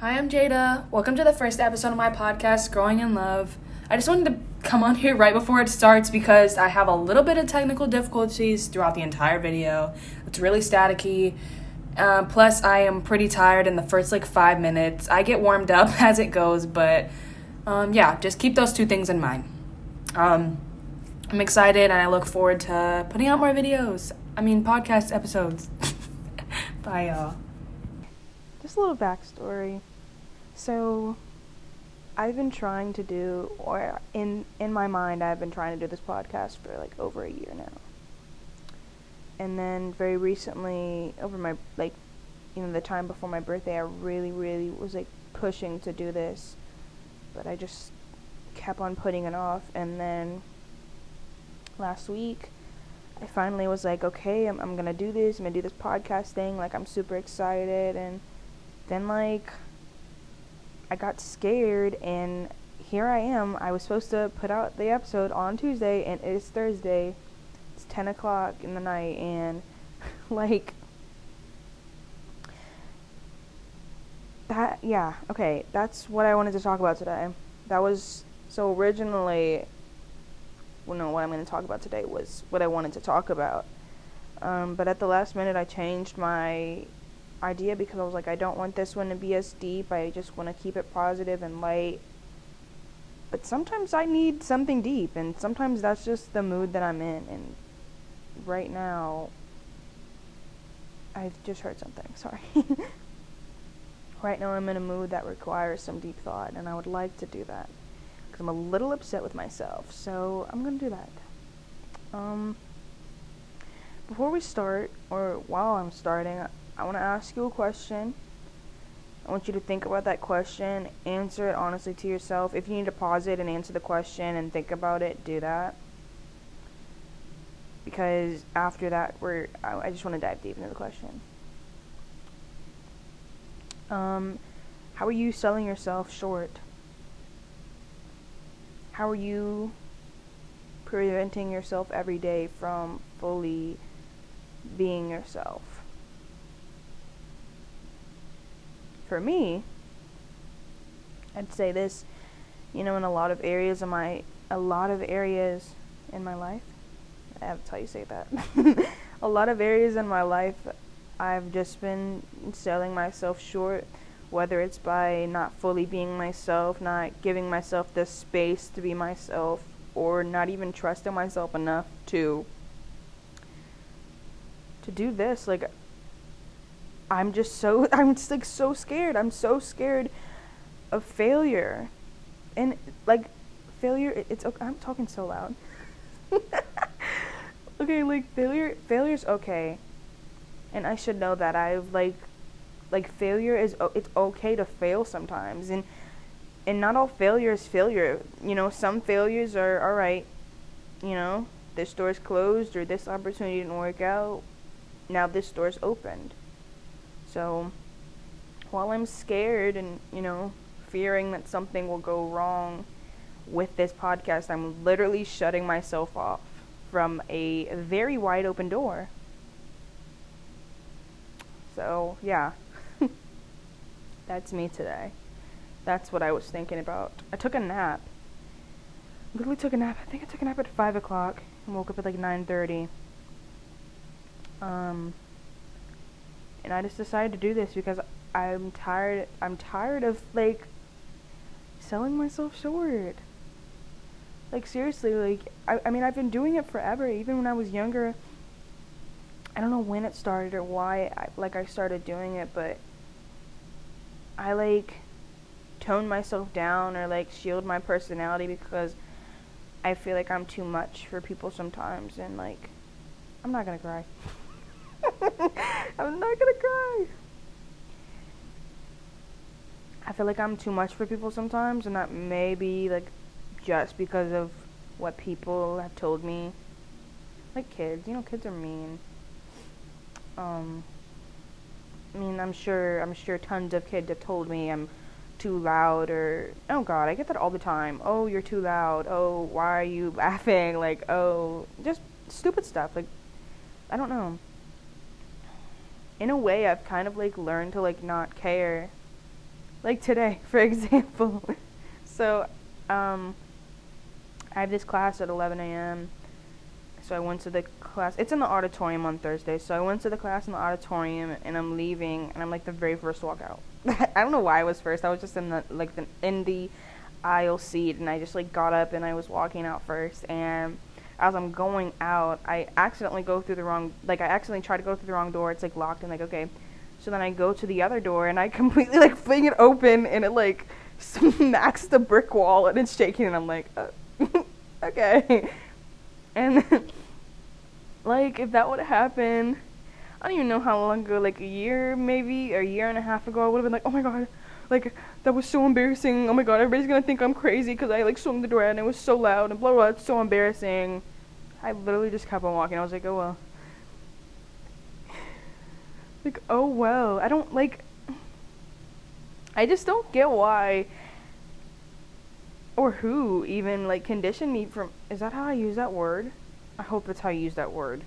Hi, I'm Jada. Welcome to the first episode of my podcast, Growing in Love. I just wanted to come on here right before it starts because I have a little bit of technical difficulties throughout the entire video. It's really staticky. Uh, plus, I am pretty tired in the first like five minutes. I get warmed up as it goes, but um, yeah, just keep those two things in mind. Um, I'm excited and I look forward to putting out more videos. I mean, podcast episodes. Bye, y'all. Just a little backstory. So, I've been trying to do, or in in my mind, I've been trying to do this podcast for like over a year now. And then very recently, over my like, you know, the time before my birthday, I really, really was like pushing to do this, but I just kept on putting it off. And then last week, I finally was like, okay, I'm I'm gonna do this. I'm gonna do this podcast thing. Like I'm super excited, and then like I got scared and here I am. I was supposed to put out the episode on Tuesday and it is Thursday. It's 10 o'clock in the night and like that yeah okay that's what i wanted to talk about today that was so originally well no what i'm going to talk about today was what i wanted to talk about um, but at the last minute i changed my idea because I was like, I don't want this one to be as deep. I just want to keep it positive and light. But sometimes I need something deep, and sometimes that's just the mood that I'm in. And right now, I've just heard something. Sorry. right now, I'm in a mood that requires some deep thought, and I would like to do that because I'm a little upset with myself. So I'm gonna do that. Um, before we start, or while I'm starting, I want to ask you a question. I want you to think about that question, answer it honestly to yourself. If you need to pause it and answer the question and think about it, do that. Because after that, we're I, I just want to dive deep into the question. Um, how are you selling yourself short? How are you preventing yourself every day from fully being yourself? For me, I'd say this, you know, in a lot of areas of my, a lot of areas in my life, that's how you say that. a lot of areas in my life, I've just been selling myself short, whether it's by not fully being myself, not giving myself the space to be myself, or not even trusting myself enough to to do this. Like I'm just so I'm just like so scared. I'm so scared of failure. And like failure it's okay. I'm talking so loud. okay, like failure failure's okay. And I should know that I've like like failure is it's okay to fail sometimes and and not all failure is failure. You know, some failures are all right. You know, this door's closed or this opportunity didn't work out. Now this door's opened so while I'm scared and, you know, fearing that something will go wrong with this podcast, I'm literally shutting myself off from a very wide open door. So, yeah. That's me today. That's what I was thinking about. I took a nap. Literally took a nap. I think I took a nap at 5 o'clock and woke up at like 9.30. Um, and I just decided to do this because I'm tired. I'm tired of like selling myself short. Like seriously, like I, I mean, I've been doing it forever. Even when I was younger. I don't know when it started or why I, like I started doing it, but I like tone myself down or like shield my personality because I feel like I'm too much for people sometimes and like I'm not gonna cry. I'm not gonna cry. I feel like I'm too much for people sometimes, and that may be like just because of what people have told me. Like kids, you know, kids are mean. Um, I mean, I'm sure, I'm sure tons of kids have told me I'm too loud or oh god i get that all the time oh you're too loud oh why are you laughing like oh just stupid stuff like i don't know in a way I've kind of like learned to like not care like today, for example. so, um, I have this class at 11 a.m. So I went to the class. It's in the auditorium on Thursday. So I went to the class in the auditorium, and I'm leaving, and I'm like the very first to walk out. I don't know why I was first. I was just in the like the in the aisle seat, and I just like got up and I was walking out first, and as I'm going out, I accidentally go through the wrong, like I accidentally try to go through the wrong door. It's like locked and like okay, so then I go to the other door and I completely like fling it open and it like smacks the brick wall and it's shaking and I'm like, uh, okay, and like if that would have happened, I don't even know how long ago, like a year maybe, or a year and a half ago, I would have been like, oh my god, like that was so embarrassing. Oh my god, everybody's gonna think I'm crazy because I like swung the door and it was so loud and blah blah. It's so embarrassing. I literally just kept on walking. I was like, oh well. Like, oh well. I don't like. I just don't get why. Or who even like conditioned me from. Is that how I use that word? I hope that's how you use that word.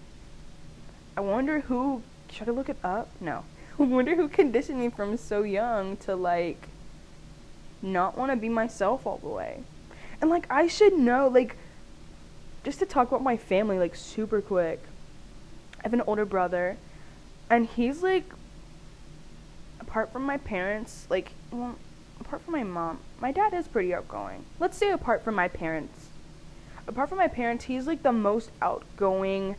I wonder who. Should I look it up? No. I wonder who conditioned me from so young to like not want to be myself all the way. And like I should know like just to talk about my family like super quick. I have an older brother and he's like apart from my parents, like well, apart from my mom, my dad is pretty outgoing. Let's say apart from my parents. Apart from my parents, he's like the most outgoing,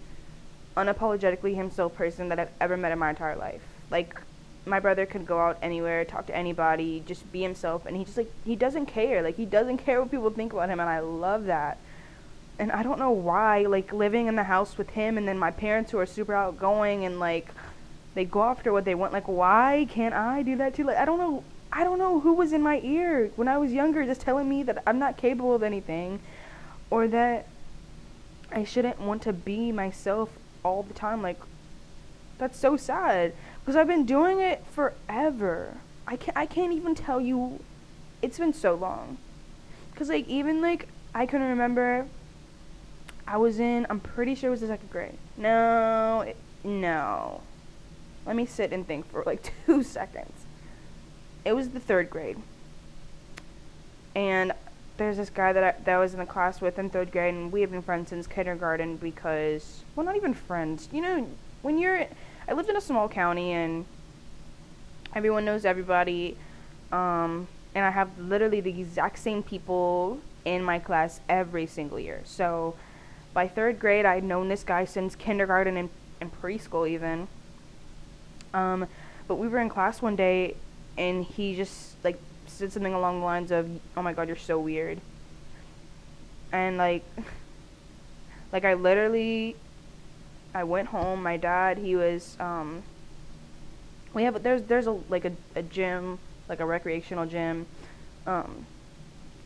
unapologetically himself person that I've ever met in my entire life. Like my brother could go out anywhere, talk to anybody, just be himself, and he just like he doesn't care. Like he doesn't care what people think about him, and I love that. And I don't know why, like living in the house with him, and then my parents who are super outgoing and like they go after what they want. Like why can't I do that too? Like I don't know. I don't know who was in my ear when I was younger, just telling me that I'm not capable of anything, or that I shouldn't want to be myself all the time. Like that's so sad because I've been doing it forever. I can't I can't even tell you it's been so long. Cuz like even like I can remember I was in I'm pretty sure it was the second grade. No, it, no. Let me sit and think for like 2 seconds. It was the 3rd grade. And there's this guy that I, that was in the class with in 3rd grade and we have been friends since kindergarten because well not even friends. You know, when you're I lived in a small county and everyone knows everybody. Um, and I have literally the exact same people in my class every single year. So by third grade, I'd known this guy since kindergarten and, and preschool, even. Um, but we were in class one day and he just like said something along the lines of, "Oh my god, you're so weird." And like like I literally I went home. My dad, he was um, we have there's there's a like a, a gym, like a recreational gym, um,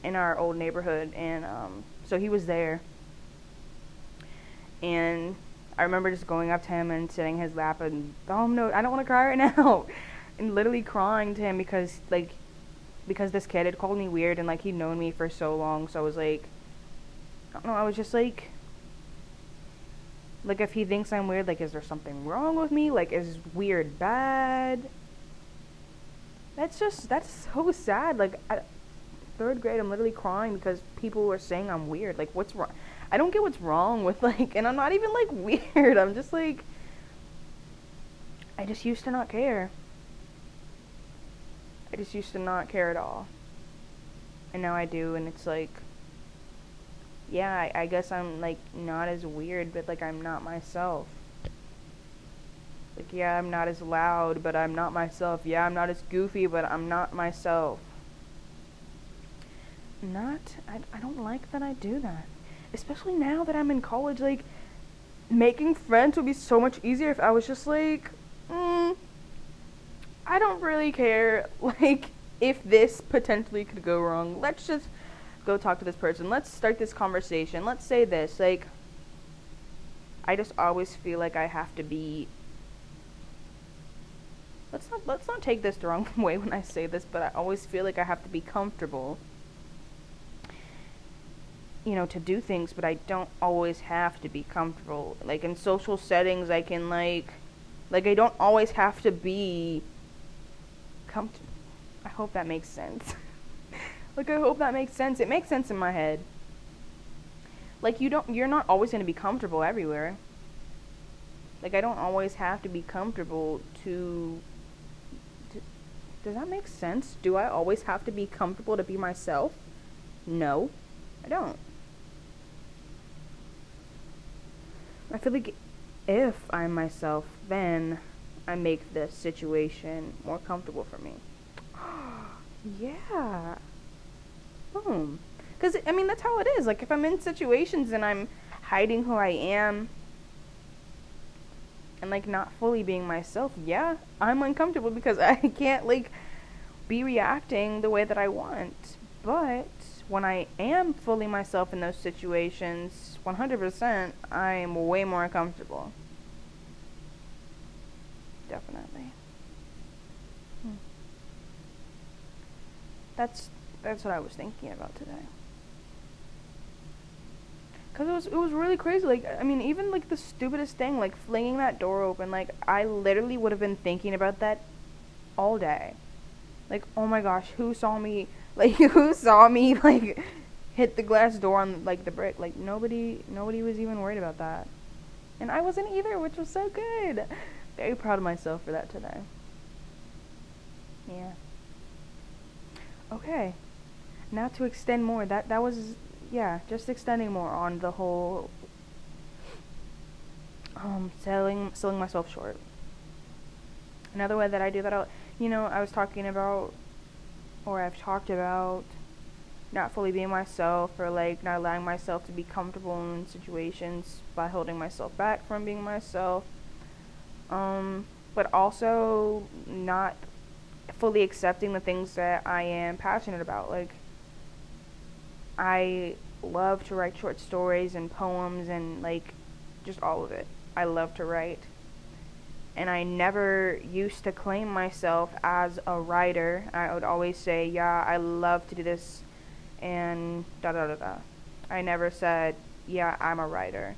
in our old neighborhood, and um, so he was there. And I remember just going up to him and sitting in his lap and oh no, I don't want to cry right now, and literally crying to him because like because this kid had called me weird and like he'd known me for so long, so I was like, I don't know, I was just like like if he thinks I'm weird, like is there something wrong with me? Like is weird bad? That's just that's so sad. Like I, third grade, I'm literally crying because people were saying I'm weird. Like what's wrong? I don't get what's wrong with like, and I'm not even like weird. I'm just like, I just used to not care. I just used to not care at all. And now I do, and it's like, yeah, I, I guess I'm like not as weird, but like I'm not myself. Like, yeah, I'm not as loud, but I'm not myself. Yeah, I'm not as goofy, but I'm not myself. Not, I, I don't like that I do that. Especially now that I'm in college, like, making friends would be so much easier if I was just like, mm, I don't really care, like, if this potentially could go wrong. Let's just go talk to this person. Let's start this conversation. Let's say this. Like, I just always feel like I have to be. Let's not let's not take this the wrong way when I say this, but I always feel like I have to be comfortable. You know, to do things, but I don't always have to be comfortable. Like in social settings, I can like, like I don't always have to be comfortable I hope that makes sense. like I hope that makes sense. It makes sense in my head. Like you don't you're not always going to be comfortable everywhere. Like I don't always have to be comfortable to, to Does that make sense? Do I always have to be comfortable to be myself? No. I don't. I feel like if I'm myself, then I make the situation more comfortable for me. yeah. Boom. Because, I mean, that's how it is. Like, if I'm in situations and I'm hiding who I am and, like, not fully being myself, yeah, I'm uncomfortable because I can't, like, be reacting the way that I want. But when I am fully myself in those situations, 100%, I am way more comfortable. Definitely. Hmm. That's that's what I was thinking about today. Cause it was it was really crazy. Like I mean, even like the stupidest thing, like flinging that door open. Like I literally would have been thinking about that all day. Like oh my gosh, who saw me? Like who saw me? Like hit the glass door on like the brick. Like nobody nobody was even worried about that, and I wasn't either, which was so good. Very proud of myself for that today. Yeah. Okay. Now to extend more. That that was yeah, just extending more on the whole um selling selling myself short. Another way that I do that out you know, I was talking about or I've talked about not fully being myself or like not allowing myself to be comfortable in situations by holding myself back from being myself. Um, but also not fully accepting the things that I am passionate about. Like, I love to write short stories and poems and like just all of it. I love to write. And I never used to claim myself as a writer. I would always say, yeah, I love to do this and da da da da. I never said, yeah, I'm a writer.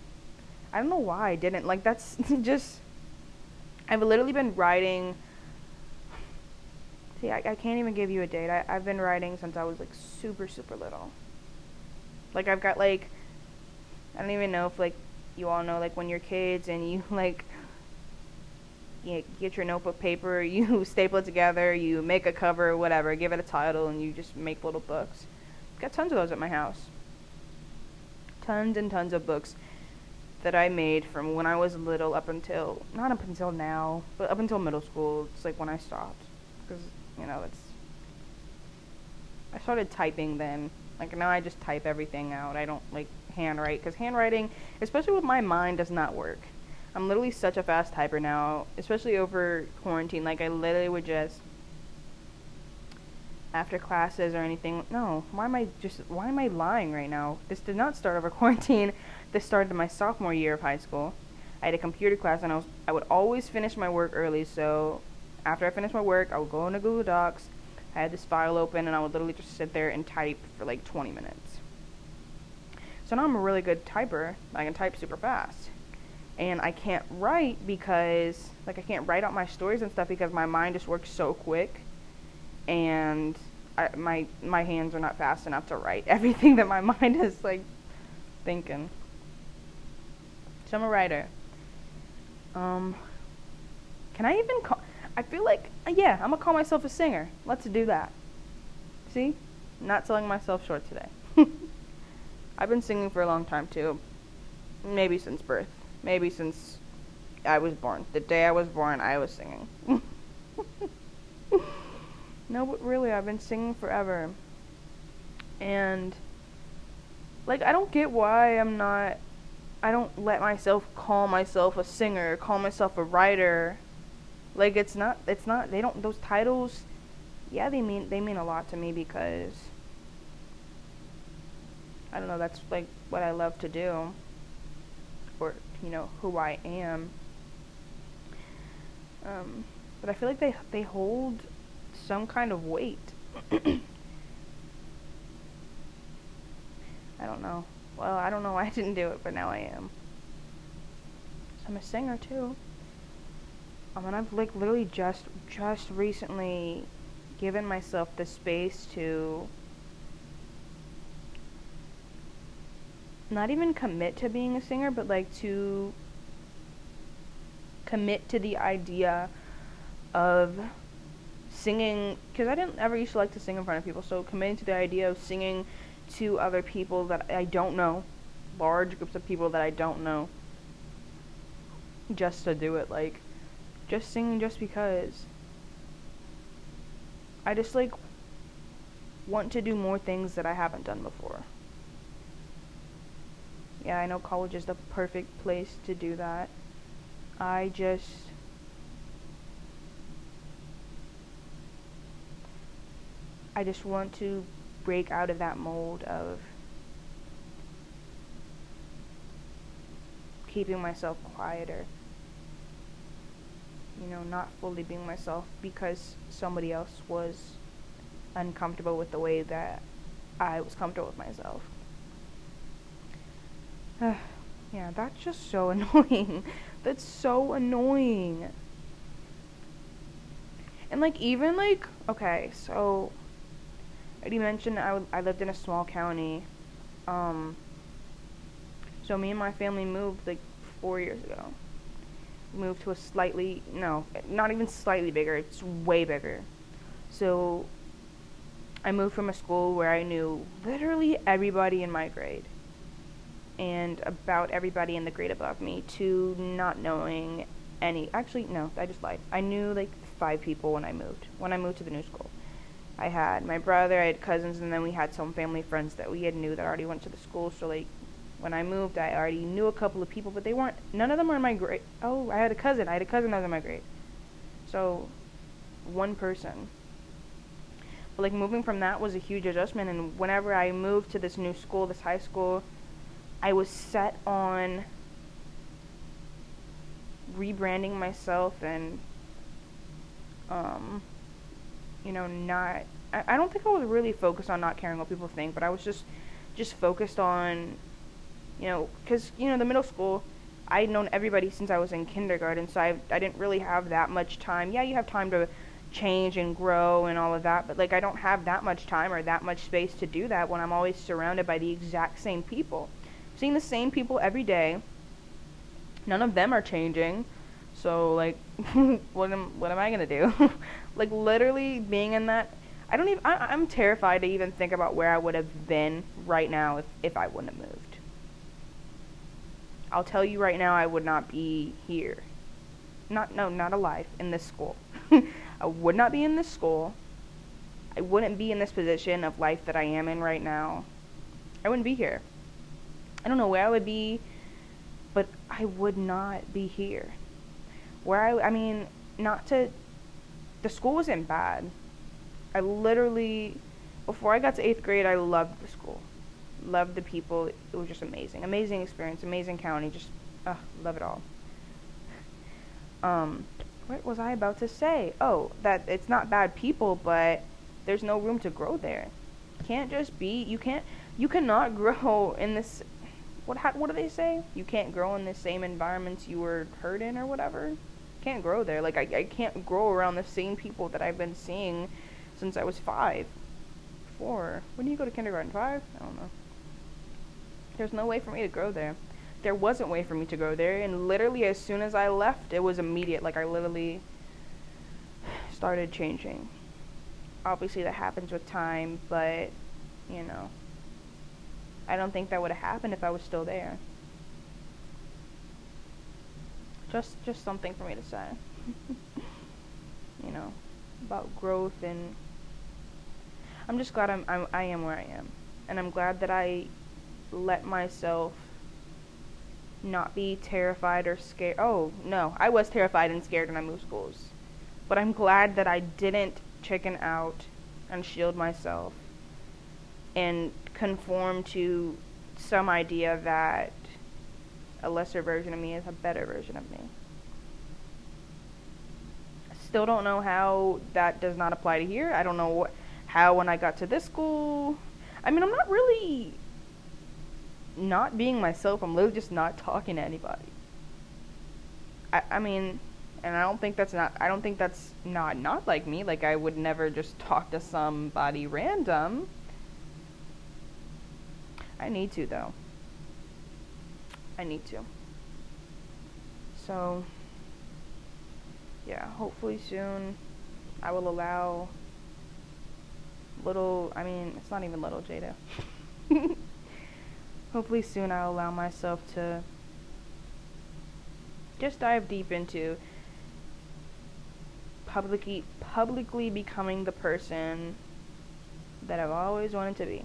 I don't know why I didn't. Like, that's just. I've literally been writing. See, I, I can't even give you a date. I, I've been writing since I was like super, super little. Like, I've got like. I don't even know if like you all know like when you're kids and you like you get your notebook paper, you staple it together, you make a cover, whatever, give it a title, and you just make little books. Got tons of those at my house. Tons and tons of books that I made from when I was little up until not up until now, but up until middle school. It's like when I stopped because you know it's. I started typing then. Like now, I just type everything out. I don't like handwrite because handwriting, especially with my mind, does not work. I'm literally such a fast typer now, especially over quarantine. Like I literally would just after classes or anything. No, why am I just why am I lying right now? This did not start over quarantine. This started in my sophomore year of high school. I had a computer class and I was I would always finish my work early, so after I finished my work, I would go into Google Docs. I had this file open and I would literally just sit there and type for like 20 minutes. So now I'm a really good typer. I can type super fast. And I can't write because like I can't write out my stories and stuff because my mind just works so quick and I, my my hands are not fast enough to write everything that my mind is like thinking. So I'm a writer. Um, can I even call? I feel like yeah, I'm gonna call myself a singer. Let's do that. See, not selling myself short today. I've been singing for a long time too. Maybe since birth. Maybe since I was born. The day I was born, I was singing. No, but really, I've been singing forever. And, like, I don't get why I'm not. I don't let myself call myself a singer, call myself a writer. Like, it's not. It's not. They don't. Those titles. Yeah, they mean they mean a lot to me because. I don't know. That's like what I love to do. You know who I am. Um, but I feel like they they hold some kind of weight. I don't know. Well, I don't know why I didn't do it, but now I am. I'm a singer too. I mean, I've like literally just just recently given myself the space to not even commit to being a singer, but like to commit to the idea of singing because I didn't ever used to like to sing in front of people. So committing to the idea of singing to other people that I don't know, large groups of people that I don't know, just to do it, like just singing just because. I just like want to do more things that I haven't done before. Yeah, I know college is the perfect place to do that. I just I just want to break out of that mold of keeping myself quieter. You know, not fully being myself because somebody else was uncomfortable with the way that I was comfortable with myself. yeah, that's just so annoying. that's so annoying. And like even like okay, so I already mentioned I, I lived in a small county. Um, so me and my family moved like four years ago. Moved to a slightly no, not even slightly bigger. It's way bigger. So I moved from a school where I knew literally everybody in my grade and about everybody in the grade above me to not knowing any actually no, I just lied. I knew like five people when I moved. When I moved to the new school. I had my brother, I had cousins, and then we had some family friends that we had knew that already went to the school. So like, when I moved, I already knew a couple of people, but they weren't. None of them were in my grade. Oh, I had a cousin. I had a cousin that was in my grade. So, one person. But like moving from that was a huge adjustment. And whenever I moved to this new school, this high school, I was set on rebranding myself and um you know, not. I, I don't think I was really focused on not caring what people think, but I was just, just focused on, you know, because you know the middle school, I had known everybody since I was in kindergarten, so I I didn't really have that much time. Yeah, you have time to change and grow and all of that, but like I don't have that much time or that much space to do that when I'm always surrounded by the exact same people. Seeing the same people every day. None of them are changing. So like what am what am I going to do? Like literally being in that. I don't even. I, am terrified to even think about where I would have been right now if if I wouldn't have moved. I'll tell you right now, I would not be here. Not no, not alive in this school. I would not be in this school. I wouldn't be in this position of life that I am in right now. I wouldn't be here. I don't know where I would be, but I would not be here. Where I, I mean, not to the school wasn't bad. I literally, before I got to eighth grade, I loved the school, loved the people. It was just amazing, amazing experience, amazing county. Just, love it all. Um, what was I about to say? Oh, that it's not bad people, but there's no room to grow there. You can't just be. You can't. You cannot grow in this. What? How, what do they say? You can't grow in the same environments you were hurt in, or whatever can't grow there. Like I, I can't grow around the same people that I've been seeing since I was five, four. When do you go to kindergarten? Five? I don't know. There's no way for me to grow there. There wasn't way for me to grow there, and literally as soon as I left, it was immediate. Like I literally started changing. Obviously, that happens with time, but you know, I don't think that would have happened if I was still there. Just just something for me to say. you know, about growth and I'm just glad I'm, I'm I am where I am. And I'm glad that I let myself not be terrified or scared. Oh, no. I was terrified and scared when I moved schools. But I'm glad that I didn't chicken out and shield myself and conform to some idea that a lesser version of me is a better version of me. Still don't know how that does not apply to here. I don't know how when I got to this school. I mean, I'm not really not being myself. I'm literally just not talking to anybody. I, I mean, And I don't think that's not I don't think that's not not like me. Like I would never just talk to somebody random. I need to though. I need to. So yeah, hopefully soon I will allow little I mean, it's not even little Jada. hopefully soon I'll allow myself to just dive deep into publicly publicly becoming the person that I've always wanted to be.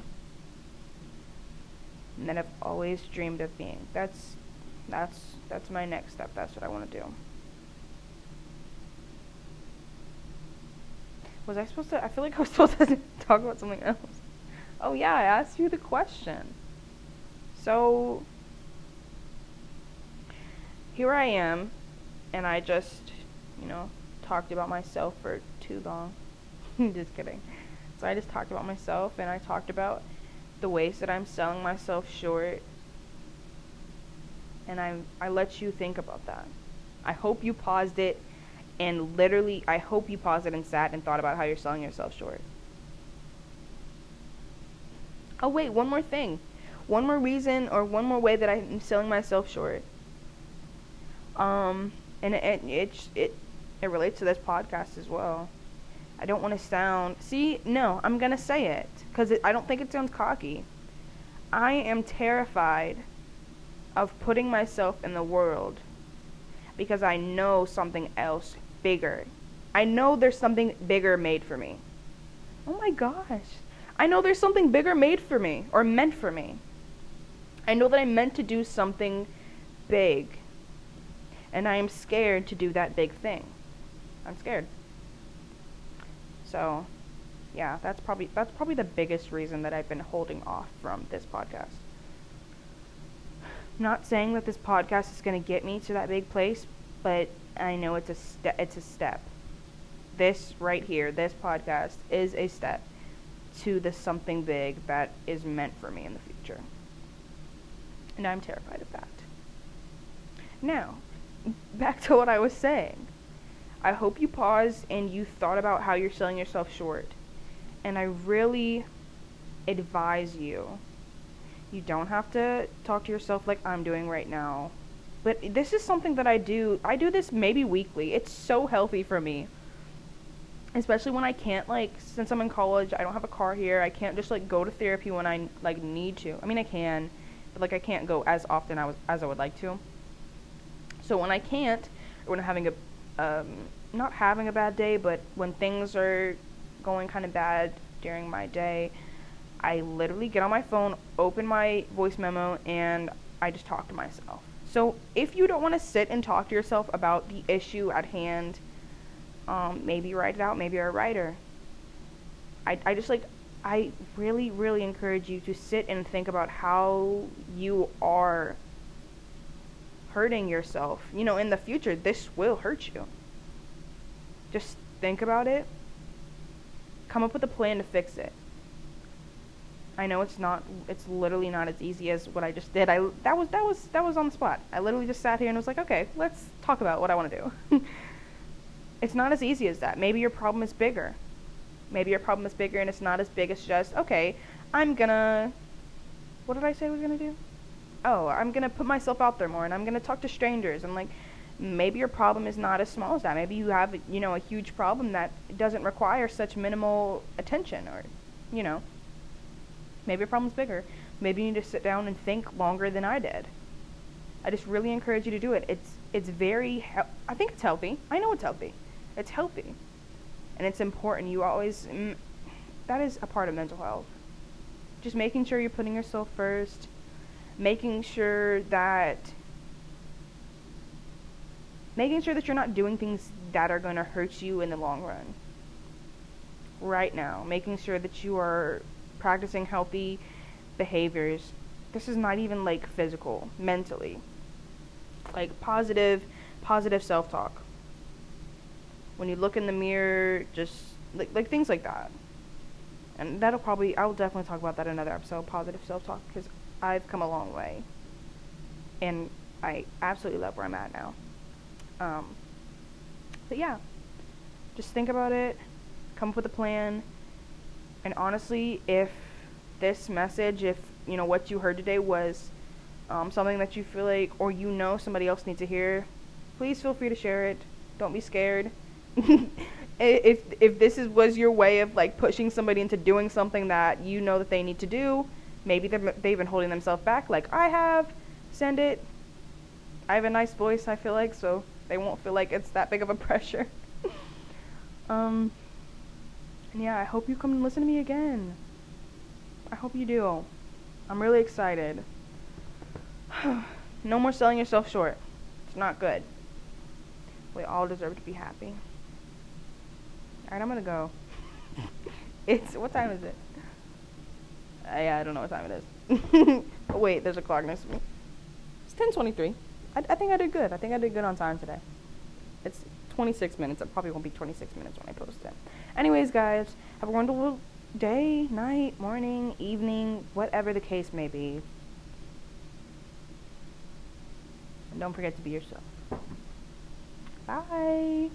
And that I've always dreamed of being. That's that's that's my next step. That's what I want to do. Was I supposed to I feel like I was supposed to talk about something else. Oh yeah, I asked you the question. So here I am and I just, you know, talked about myself for too long. just kidding. So I just talked about myself and I talked about the ways that I'm selling myself short. And I I let you think about that. I hope you paused it and literally I hope you paused it and sat and thought about how you're selling yourself short. Oh wait, one more thing. One more reason or one more way that I'm selling myself short. Um and it it, it it relates to this podcast as well. I don't want to sound. See, no, I'm going to say it because I don't think it sounds cocky. I am terrified of putting myself in the world because I know something else bigger. I know there's something bigger made for me. Oh my gosh. I know there's something bigger made for me or meant for me. I know that I'm meant to do something big. And I am scared to do that big thing. I'm scared. So, yeah, that's probably that's probably the biggest reason that I've been holding off from this podcast. Not saying that this podcast is going to get me to that big place, but I know it's a it's a step. This right here, this podcast is a step to the something big that is meant for me in the future. And I'm terrified of that. Now, back to what I was saying. I hope you paused and you thought about how you're selling yourself short. And I really advise you. You don't have to talk to yourself like I'm doing right now. But this is something that I do. I do this maybe weekly. It's so healthy for me. Especially when I can't like since I'm in college, I don't have a car here. I can't just like go to therapy when I like need to. I mean, I can, but like I can't go as often as I would like to. So when I can't, or when I'm having a um, not having a bad day, but when things are going kind of bad during my day, I literally get on my phone, open my voice memo, and I just talk to myself. So if you don't want to sit and talk to yourself about the issue at hand, um, maybe write it out. Maybe you're a writer. I, I just like, I really, really encourage you to sit and think about how you are hurting yourself. You know, in the future, this will hurt you. Just think about it. Come up with a plan to fix it. I know it's not it's literally not as easy as what I just did. I that was that was that was on the spot. I literally just sat here and was like, "Okay, let's talk about what I want to do." it's not as easy as that. Maybe your problem is bigger. Maybe your problem is bigger and it's not as big as just, "Okay, I'm going to What did I say I was going to do? Oh, I'm going to put myself out there more and I'm going to talk to strangers and like maybe your problem is not as small as that. Maybe you have, you know, a huge problem that doesn't require such minimal attention or, you know, maybe your problem's bigger. Maybe you need to sit down and think longer than I did. I just really encourage you to do it. It's it's very I think it's healthy. I know it's healthy. It's healthy. And it's important. You always mm, that is a part of mental health. Just making sure you're putting yourself first, making sure that making sure that you're not doing things that are going to hurt you in the long run. Right now, making sure that you are practicing healthy behaviors. This is not even like physical, mentally. Like positive, positive self talk. When you look in the mirror, just like, like things like that. And that'll probably, I will definitely talk about that in another episode, positive self talk, because I've come a long way. And I absolutely love where I'm at now. Um, but yeah, just think about it, come up with a plan, and honestly, if this message, if you know what you heard today was um, something that you feel like or you know somebody else needs to hear, please feel free to share it. Don't be scared. if if this is was your way of like pushing somebody into doing something that you know that they need to do, maybe they've been holding themselves back like I have. Send it. I have a nice voice. I feel like so they won't feel like it's that big of a pressure. um. And yeah, I hope you come and listen to me again. I hope you do. I'm really excited. no more selling yourself short. It's not good. We all deserve to be happy. Alright, I'm gonna go. it's what time is it? Yeah, I don't know what time it is. Oh, wait, there's a clock next to me. It's 10:23. I, I think I did good. I think I did good on time today. It's 26 minutes. It probably won't be 26 minutes when I post it. Anyways, guys, have a wonderful day, night, morning, evening, whatever the case may be. And don't forget to be yourself. Bye.